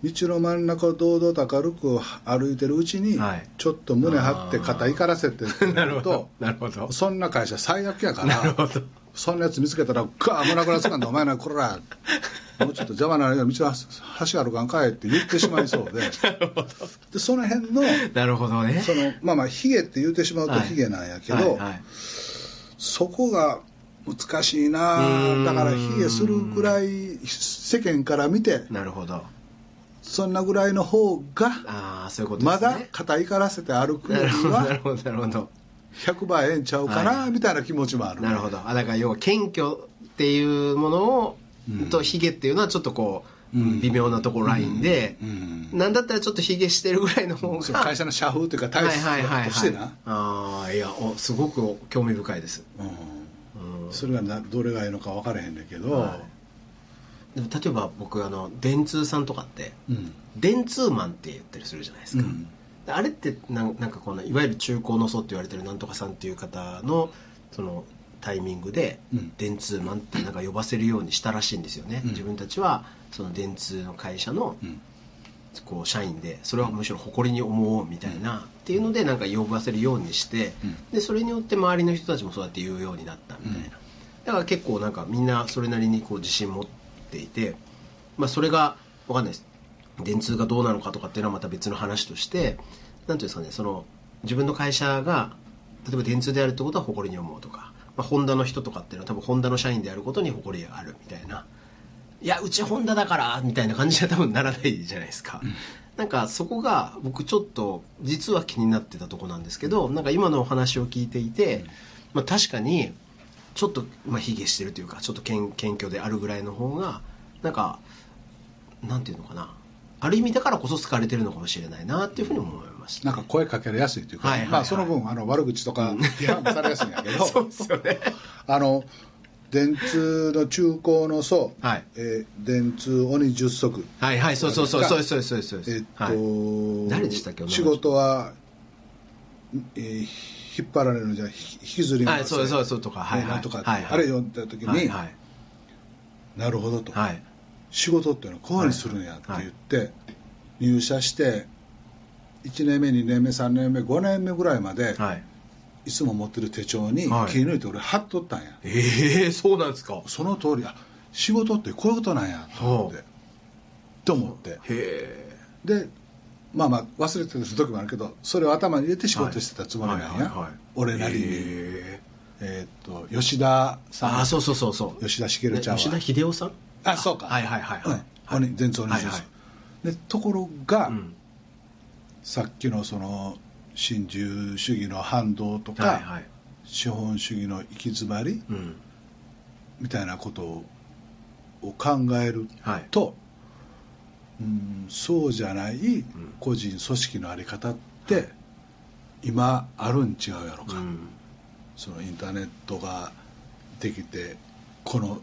道の真ん中を堂々と明るく歩いてるうちに、はい。ちょっと胸張って肩怒らせてく なるほど。るとなるほど。そんな会社最悪やかなるほらど。そんなやつ見つけたらガー危なくなすかんだお前なこら もうちょっと邪魔なら道の橋歩かんかいって言ってしまいそうで。でその辺のなるほどね。そのまあまあヒゲって言うてしまうとヒゲなんやけど、はいはい。そこが難しいうなーん。だからヒゲするぐらい世間から見てなるほどそんなぐらいの方がああそういうことまだ肩怒らせて歩くよりなるほどなるはほどなるほど。100倍ええんちゃうかはない。みたいな気持ちもある、なるほど。あだから要は謙虚っていうものを、うん。とヒゲっていうのはちょっとこう、うん。微妙なところラインで、うん。なんだったらちょっとヒゲしてるぐらいの方が会社の社風というか体質はいはいはいはい。としてな、ああいやおすごく興味深いです、うん。うん。それがなどれがいいのか分からへんねんけど、はいでも例えば僕あの電通さんとかってうん。電通マンって言ったりするじゃないですか、うん。あれってなんなんかこのいわゆる中高の層って言われてるなんとかさんっていう方のそのタイミングでうん。電通マンってなんか呼ばせるようにしたらしいんですよね、うん。自分たちはその電通の会社のうん。こう社員でそれはむしろ誇りに思おうみたいなっていうのでなんか呼ばせるようにしてうん。でそれによって周りの人たちもそうやって言うようになったみたいな。だから結構なんかみんなそれなりにこう自信持っていてまあそれがわかんないです。電通がどうなのかとかっていうのはまた別の話としてなんていうんですかねその自分の会社が例えば電通であるってことは誇りに思うとか、まあ、ホンダの人とかっていうのは多分ホンダの社員であることに誇りがあるみたいな。いやうちホンダだからみたいな感じには多分ならないじゃないですか、なんかそこが僕ちょっと実は気になってたとこなんですけどなんか今のお話を聞いていて、まあ、確かにちょっとまあ卑下してるというかちょっと謙謙虚であるぐらいの方がなんかなんていうのかな。ある意味だからこそ好かれてるのかもしれないなっていうふうに思いました、なんか声かけやすいというか、はいはいはい。まあ、その分あの悪口とか批判もされやすいんやけど。そうですよね。あの電通の中高の層、はい。えー電通鬼十足。はいはいそうそうそうそうそうそうそうえっと、はい。誰でしたっけ仕事は、えー引っ張られるんじゃひ引きずりはい、ますそうですそうですとか、はいはい、なんとかって、はいはい。あれ読んだ時に、はいはい。なるほどと、はい。仕事っていうのはこうにするんやって言って、入社して1年目2年目3年目5年目ぐらいまで、はい。いつも持ってる手帳にはい。切り抜いて俺貼っとったんや、ええそうなんですか。その通りあ仕事ってこういうことなんやと思って。はと思って。へえ。でまあまあ忘れてる時もあるけどそれを頭に入れて仕事してたつもりなんや、俺なりに、へえーっと吉田ーさん。あそうそうそうそう吉田茂ちゃんは吉田秀夫さん？あそうか。はいはいはいはい、うん。鬼全通のはいはいでところが、うん。さっきのその新自由主義の反動とか、資本主義の行き詰まりうん。みたいなことをを考えるはい。と、うん、そうじゃない個人組織の在り方って今あるん違うやろか、うんそのインターネットができてこの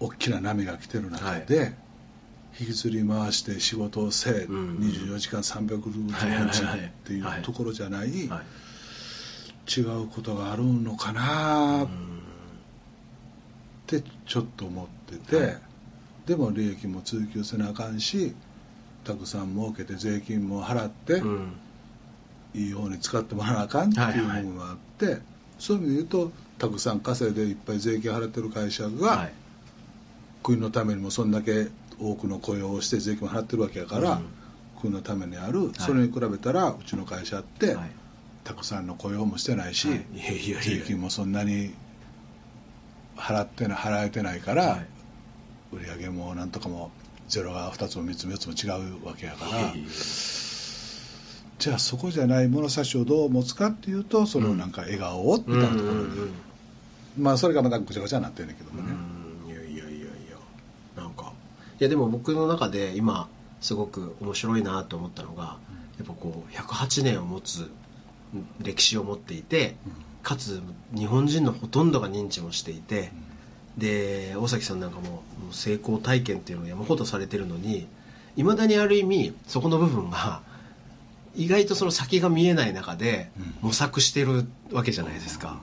大きな波が来てる中で、引きずり回して仕事をせえ、うん。24時間365日っていうはいところじゃない、はい違うことがあるのかなっうんてちょっと思ってて、はいでも利益も追求せなあかんしたくさん儲けて税金も払って、うん。いい方に使ってもらわなあかんっていう部分があって、そういう意味で言うとたくさん稼いでいっぱい税金払ってる会社が、はい。国のためにもそんだけ多くの雇用をして税金も払ってるわけやから、うん。国のためにある、それに比べたらうちの会社って、はい。たくさんの雇用もしてないし、税金もそんなに払ってな払えてないから、はい売り上げもなんとかもゼロが2つも3つも4つも違うわけやから、じゃあそこじゃない物差しをどう持つかっていうとそのなんか笑顔をみたいなところに、まあそれがまたぐちゃぐちゃになってるんだけどもね、うん。いやいやいやいや。なんか。いやでも僕の中で今すごく面白いなと思ったのが、やっぱこう108年を持つ歴史を持っていて、かつ日本人のほとんどが認知もしていて、で大崎さんなんかも成功体験っていうのを山ほどされてるのにいまだにある意味そこの部分が意外とその先が見えない中でうん。模索してるわけじゃないですか。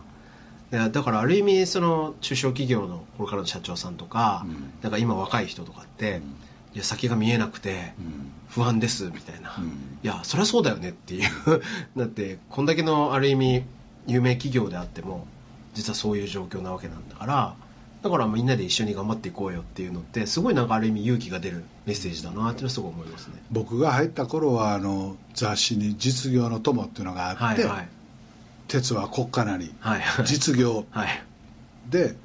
でだからある意味その中小企業のこれからの社長さんとか、うん。なんか今若い人とかって、いや先が見えなくてうん。不安ですみたいな、うん。いやそりゃそうだよねっていう。だってこんだけのある意味有名企業であっても実はそういう状況なわけなんだからだからみんなで一緒に頑張っていこうよっていうのってすごいなんかある意味勇気が出るメッセージだなっていうのはすごい思いますね。僕が入った頃はあの雑誌に「実業の友」っていうのがあって、はい。はい。鉄は国家なりはいはい実業はい。で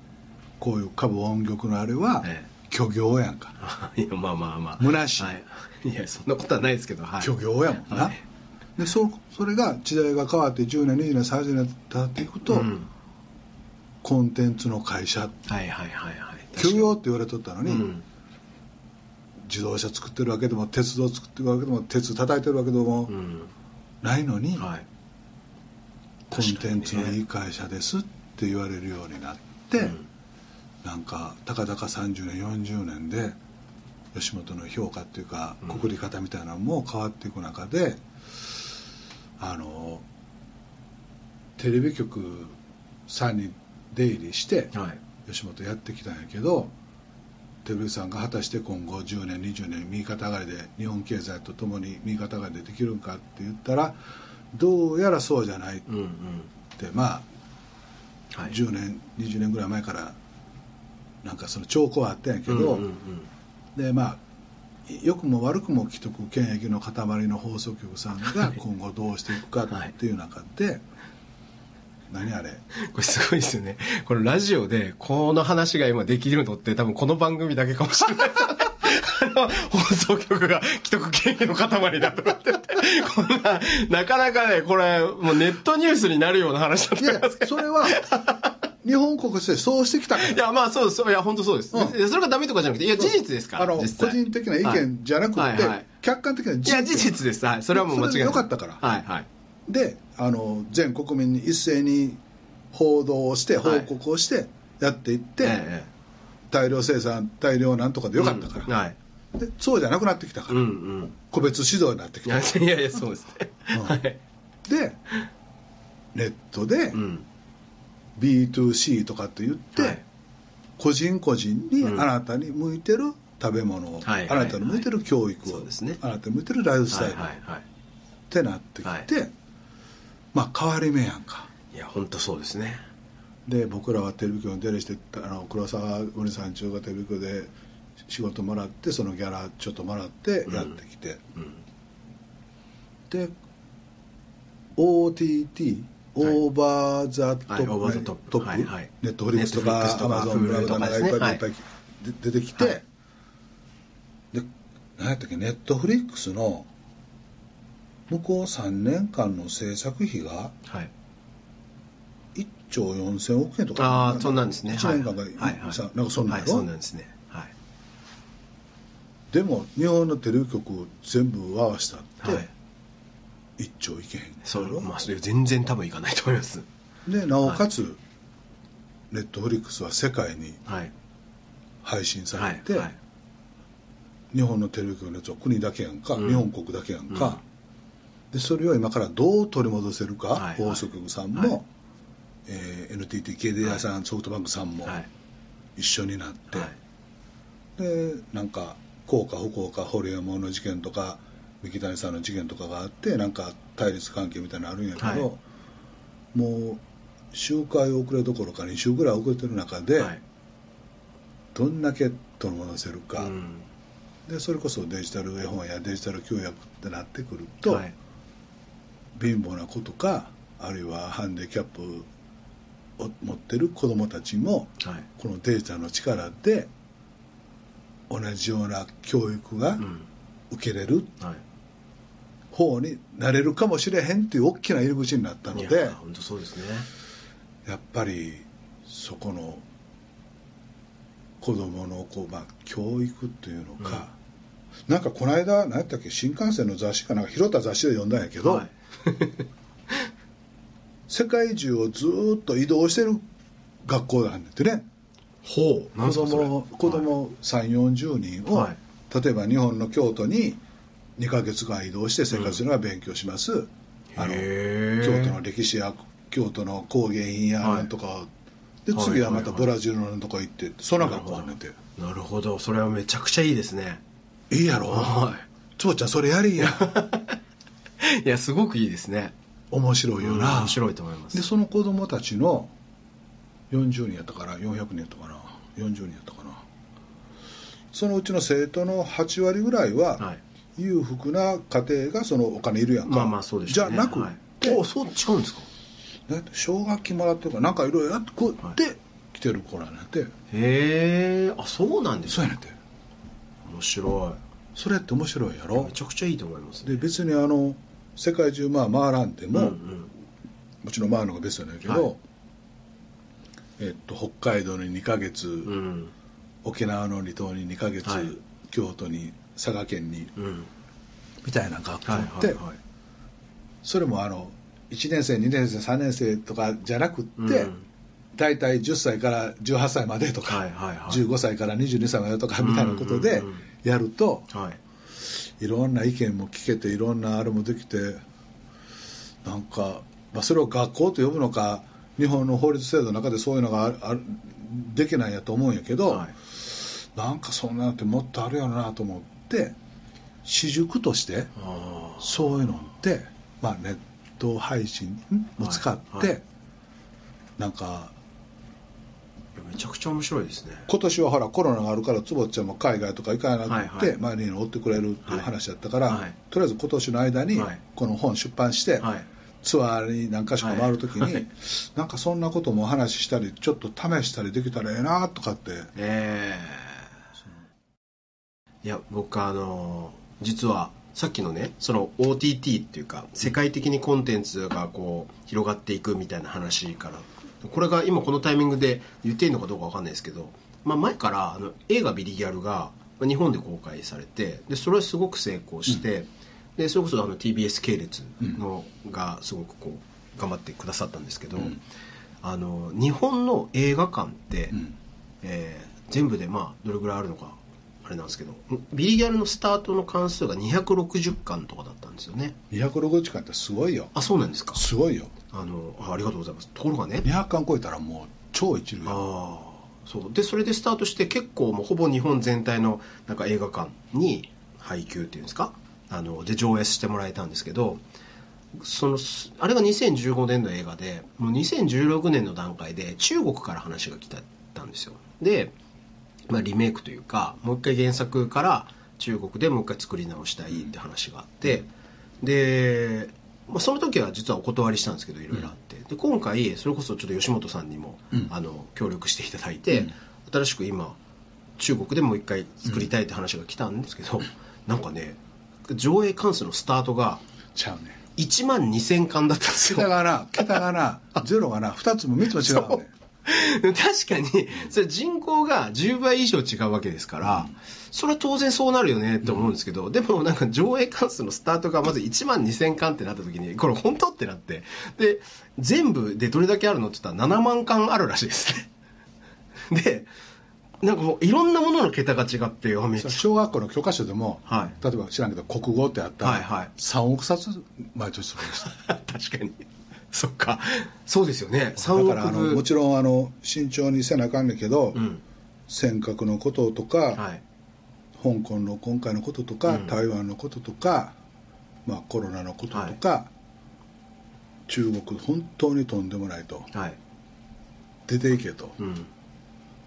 こういう株音曲のあれはえ虚業やんか。え いやまあまあまあ。虚しい。はい、いやそんなことはないですけどはい。虚業やもんな、はい。でそそれが時代が変わって10年20年30年経っていくと、うんコンテンツの会社。はいはいはいはい。虚業って言われとったのに、うん。自動車作ってるわけでも鉄道作ってるわけでも鉄叩いてるわけでもうん。ないのに、はい。コンテンツのいい会社ですって言われるようになって、うん。なんかたかだか30年40年で吉本の評価っていうかうん。くくり方みたいなのも変わっていく中で、あのテレビ局さんに出入りしてはい。吉本やってきたんやけどテレビさんが果たして今後10年20年右肩上がりで日本経済とともに右肩上がりでできるんかって言ったらどうやらそうじゃないっうんうん。てまあはい。10年20年ぐらい前からなんかその兆候はあったんやけど、うんうんうん。でまあ良くも悪くも既得権益の塊の放送局さんが今後どうしていくかっていう中で、何あれ？これすごいですよね。このラジオでこの話が今できるのって多分この番組だけかもしれない。放送局が既得権益の塊だとかって言って、こんな、なかなかね、これ、もうネットニュースになるような話だと思いますけど。それは日本国としてそうしてきたからいや、まあそうです。いや、本当そうです。うんいやそれがダメとかじゃなくて、いや、事実ですから。あの個人的な意見じゃなくて、はいはいはい客観的ないや、事実です。はい。それはもう間違いない。それでよかったからはい、はい。であの全国民に一斉に報道をしてはい。報告をしてやっていって、え大量生産大量なんとかでえよかったから、うんはい。でそうじゃなくなってきたから、うんうん。個別指導になってきた。いやいや、そうですね。うん。はい。でネットでうん。B2C とかって言って、はい。個人個人にうん。あなたに向いてる食べ物を、はいあなたに向いてる教育を、そうですね。あなたに向いてるライフスタイルを、はいはいはい。ってなってきて、はまあ変わり目やんか。いや、本当そうですね。で僕らはテレビ局に出入りしてあの黒沢森さん中がテレビ局で仕事もらってそのギャラちょっともらってやってきて、うん。で OTT オーバーザトップ、はいオーバーザトップ。はいはい。 Netflix とか Amazon Prime とかいっぱい。いっぱいは出てきて、はい。で何やったっけ？ Netflix の向こう3年間の制作費がはい。1兆4000億円とかああ、そうなんですね。1年間が、はいはいさなんかそんなんはい、そうなんですね。はい。でも日本のテレビ局全部合わせたってはい。1兆いけへんそう、まあ、それ全然多分いかないと思います。でなおかつ、ネットフリックスは世界にはい。配信さはい。れて、はい。日本のテレビ局のやつは国だけやんか、うん日本国だけやんか、でそれを今からどう取り戻せるか、はい放送局さんも、はい。えー NTT ケデアさん、ソフトバンクさんもはい。一緒になって、はい。でなんか幸か不幸かホリエモンの事件とか三木谷さんの事件とかがあってなんか対立関係みたいなのあるんやけど、はい。もう周回遅れどころか2週ぐらい遅れてる中で、はい。どんだけ取り戻せるか、うん。でそれこそデジタル絵本やデジタル教育ってなってくると、はい貧乏な子とかあるいはハンディキャップを持ってる子どもたちもはい。このデジタルの力で同じような教育がうん。受けれるはい。方になれるかもしれへんっていう大きな入り口になったのいでや本当そうですね。やっぱりそこの子供のこう、まあ、教育っていうのか、なんかこの間何やったっけ新幹線の雑誌かなんか拾った雑誌で読んだんやけど、はい 世界中をずーっと移動してる学校があんねんてね。ほう。子供子供3 4 0人を、はい。例えば日本の京都に2ヶ月間移動して生活するのは勉強します、あのへー京都の歴史や京都の工芸品やはいなんとか、ではい次はまたはい。はいブラジルのとこ行ってそんな学校あんねんて。なるほど。それはめちゃくちゃいいですね。いいやろ。は長ちゃんそれやりや いいやすごくいいですね。面白いようんな、面白いと思います。でその子供たちの40人やったかな？400人やったかな？40人やったかな？そのうちの生徒の8割ぐらいは、はい。裕福な家庭がそのお金いるやんか。まあまあそうでしょうね。じゃなくはい。て、おそう違うんですか？ね奨学金もらってるからなんかいろいろやってこうはい。で来てる子なんやて。へえあそうなんですかそうやねんて。面白それって面白いやいろ？めちゃくちゃいいと思いますね。で別にあの世界中まあ回らんでも、うんうん。もちろん回るのがベストなんやけど、はい。えっと、北海道に2ヶ月、うん。沖縄の離島に2ヶ月、はい。京都に佐賀県にうん。みたいな学校はいって、それもあの1年生2年生3年生とかじゃなくって、うん。大体10歳から18歳までとか、はいはいはい。15歳から22歳までとかみたいなことでやると、はいいろんな意見も聞けていろんなあれもできてなんか、まあ、それを学校と呼ぶのか日本の法律制度の中でそういうのがあできないんやと思うんやけど、はい。なんかそんなのってもっとあるやろなと思って私塾としてそういうのって、まあ、ネット配信を使って、はい。はい。なんかめちゃくちゃ面白いですね。今年はほらコロナがあるから坪ちゃんも海外とか行かなくて、はいはい。周りに追ってくれるっていう話だったから、はい。はいとりあえず今年の間にはい。この本出版して、はい。ツアーに何か所か回るときに、はい。はいなんかそんなこともお話ししたりちょっと試したりできたらええなとかって。ええ。いや僕あの実はさっきのねその OTT っていうか世界的にコンテンツがこう広がっていくみたいな話からこれが今このタイミングで言っていいのかどうかわかんないですけど、まあ、前からあの映画「ビリギャル」がまあ日本で公開されてでそれはすごく成功して、でそれこそあの TBS 系列のがすごくこう頑張ってくださったんですけど、うん。あの日本の映画館って、うん。えー全部でまあどれぐらいあるのかあれなんですけどビリギャルのスタートの関数が260巻とかだったんですよね。260時間ってすごいよ。あそうなんですか。すごいよあのあありがとうございます。ところがね。200巻超えたらもう超一流あよあそう。でそれでスタートして結構もうほぼ日本全体のなんか映画館に配給っていうんですか？あので上映してもらえたんですけどそのすあれが2015年の映画でもう2016年の段階で中国から話が来たたんですよ。で、まあ、リメイクというかもう一回原作から中国でもう一回作り直したいって話があってで、まあ、その時は実はお断りしたんですけどいろいろあって。で今回それこそちょっと吉本さんにも、うん。あの協力していただいて、うん。新しく今中国でもう一回作りたいって話が来たんですけど、なんかね上映関数のスタートがちゃうね。1万2000巻だったんですよ。桁がな桁がなゼロがな2つも3つも違うね 確かにそれ人口が10倍以上違うわけですから、それは当然そうなるよねって思うんですけど、でもなんか上映関数のスタートがまず1万2000巻ってなった時にこれ本当ってなってで全部でどれだけあるのって言ったら7万巻あるらしいですね。でなんかもういろんなものの桁が違って小学校の教科書でも、はい。例えば知らんけど国語ってあったら、はいはい。3億冊毎年するんです。確かに そっか。そうですよね。3億だからあの部もちろんあの慎重にせなあかんねんけど、うん。尖閣のこととか、はい。香港の今回のこととか、うん。台湾のこととかまあ、コロナのこととか、中国本当にとんでもないと。はい。出ていけと、うん。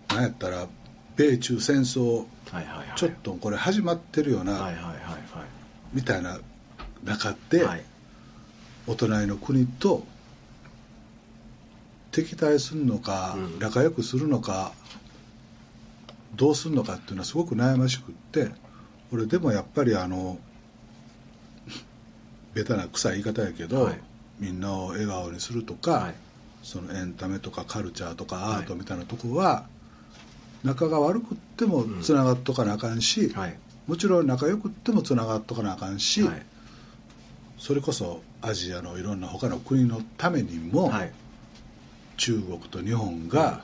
なんやったら米中戦争はいはいはい。ちょっとこれ始まってるよな、はいはいはいみたいな中はで、いはい。お隣の国と敵対するのか、うん。仲良くするのかどうするのかっていうのはすごく悩ましくって俺でもやっぱりあのベタな臭い言い方やけど、はい。みんなを笑顔にするとか、はい。そのエンタメとかカルチャーとかアートみたいなとこは、仲が悪くってもつながっとかなあかんし、はい。もちろん仲良くってもつながっとかなあかんし、はい。それこそアジアのいろんな他の国のためにも、はい中国と日本が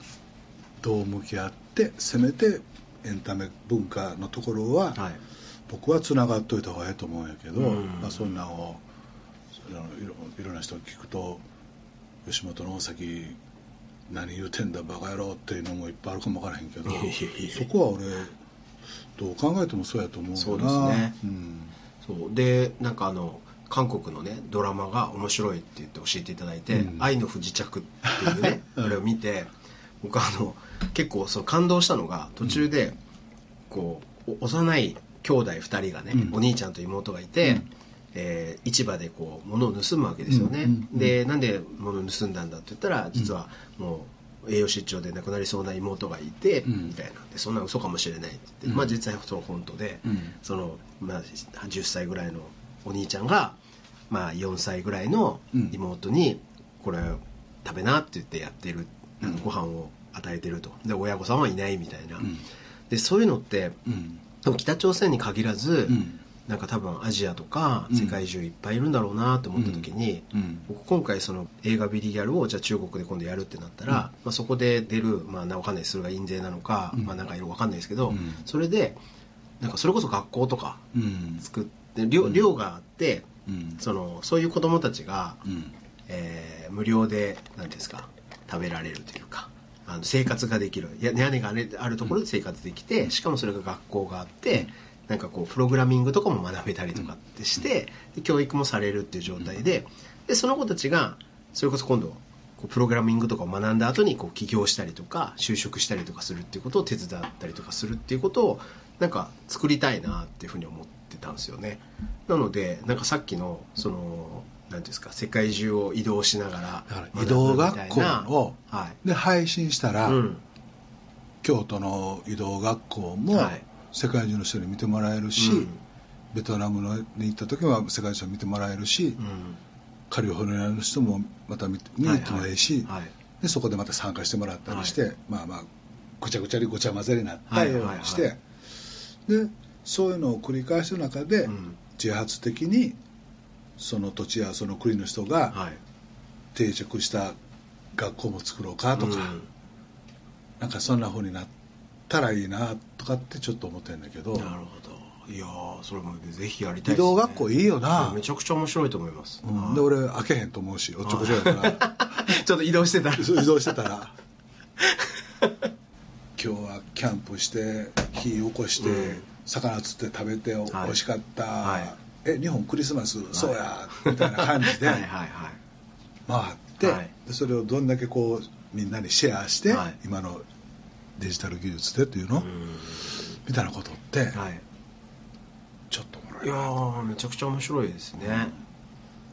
どう向き合ってせめてエンタメ文化のところは、はい。僕はつながっといた方がいいと思うんやけど、うん。まあ、そんなんをいろいろんな人に聞くと吉本の大崎何言うてんだバカ野郎っていうのもいっぱいあるかもわからへんけどそこは俺どう考えてもそうやと思うよな。そうですね。うん。そう。でなんかあの韓国のねドラマが面白いって言って教えていただいて「うん。愛の不時着」っていうね うん。あれを見て僕あの結構その感動したのが途中でこうお幼い兄弟2人がね、うん。お兄ちゃんと妹がいて、うん。えー市場でこう物を盗むわけですよね、でなんで物を盗んだんだって言ったら実はもう栄養失調で亡くなりそうな妹がいて、うん。みたいなでそんな嘘かもしれないって言って、うん。まあ実際その本当で、うん。その、まあ、10歳ぐらいのお兄ちゃんが、まあ、4歳ぐらいの妹に「これ食べな」って言ってやってる、うん。ご飯を与えてると。で親御さんはいないみたいな、うん。でそういうのってうん。でも北朝鮮に限らず、うん。なんか多分アジアとかうん。世界中いっぱいいるんだろうなと思った時に、うん。僕今回その映画ビリギャルをじゃあ中国で今度やるってなったら、まあ、そこで出る、まあ、なわかんないそれが印税なのか、うん。まあ、なんかいろいろわかんないですけど、うん。それでなんかそれこそ学校とかうん。作って寮うん。寮があってうん。そのそういう子供たちが、うん。えー無料で何ですか食べられるというかあの生活ができる。屋根がねあるところで生活できて、しかもそれが学校があって、なんかこうプログラミングとかも学べたりとかってして、で教育もされるっていう状態ででその子たちがそれこそ今度こうプログラミングとかを学んだ後にこう起業したりとか就職したりとかするっていうことを手伝ったりとかするっていうことをなんか作りたいなっていうふうに思ってたんですよね。なのでなんかさっきのその何ていうんですか世界中を移動しながら移動学校をはい。で配信したら、うん。京都の移動学校もはい。世界中の人に見てもらえるし、うん。ベトナムのに行った時は世界中に見てもらえるし、うん。カリフォルニアの人もまた見に行ってもいいし、はい。はいでそこでまた参加してもらったりして、はまあまあぐちゃぐちゃにごちゃ混ぜになったようにして、はいはい。でそういうのを繰り返す中で、うん。自発的にその土地やその国の人がはい。定着した学校も作ろうかとか、うん。なんかそんな風になったらいいなとかってちょっと思ってるんだけど。なるほど。いやーそれもぜひやりたいね、移動学校いいよな。めちゃくちゃ面白いと思います、うん。で俺開けへんと思うしおっちょこちょいやから。ちょっと移動してたら。移動してたら。今日はキャンプして火起こして、うん魚釣って食べて美味しかった、はい。え日本クリスマス、そうやみたいな感じで はいはいはい。回って、はい。でそれをどんだけこうみんなにシェアして、はい。今のデジタル技術でっていうの、うん。みたいなことって、はい。ちょっとおもろいやいなーめちゃくちゃ面白いですね。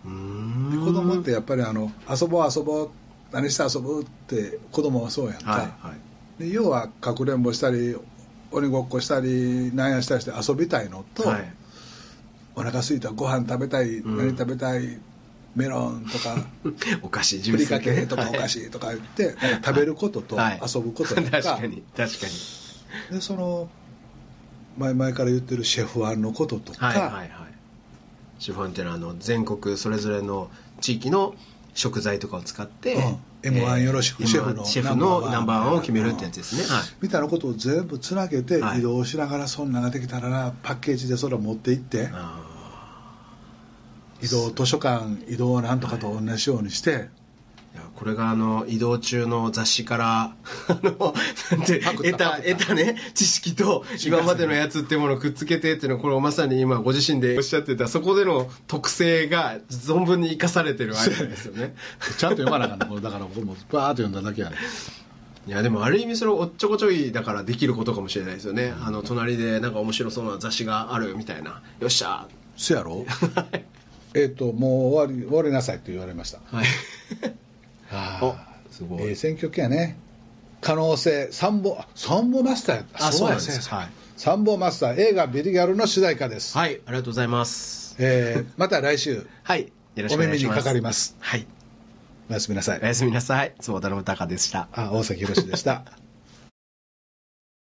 うーん。で子供ってやっぱりあの遊ぼう遊ぼう何して遊ぶって子供はそうやんか、はいはい。で要はかくれんぼしたり鬼ごっこしたりなんやしたりして遊びたいのと、はい。お腹空いたご飯食べたい、うん。何食べたいメロンとか お菓子ジュふりかけとかお菓はい子とか言って、なんか食べることとはい。遊ぶこととか, 確かに確かに。でその前々から言ってるシェフワンのこととか、はいはいはい。シェファンっていうのはあの全国それぞれの地域の食材とかを使って、うん。M1 よろしく M1 シェフのシェフのナンバーワン。を決めるってやつですね、はい。みたいなことを全部つなげてはい。移動しながらそんなんができたらなパッケージでそれを持って行ってあ移動図書館移動なんとかと同じようにしてこれがあの移動中の雑誌から 得た得たね知識と今までのやつっていうものをくっつけてっていうのはこれをまさに今ご自身でおっしゃってた。そこでの特性が存分に生かされてるアイデア ですよね。ちゃんと読まなあかんねこれだから僕もバーッと読んだだけやねいやでもある意味それおっちょこちょいだからできることかもしれないですよね、あの隣でなんか面白そうな雑誌があるみたいな。よっしゃ。そやろ？えっともう終わり終わりなさいって言われました。はいすごい、ええ選挙権やね。可能性参謀あ参謀マスターやった。あそうですやはい。参謀マスター映画ビリギャルの主題歌です、はいありがとうございます。えーまた来週。はいよろしくお願いします。お耳にかかります。はい。おやすみなさい。おやすみなさい。坪田信孝でした。あ大崎宏でした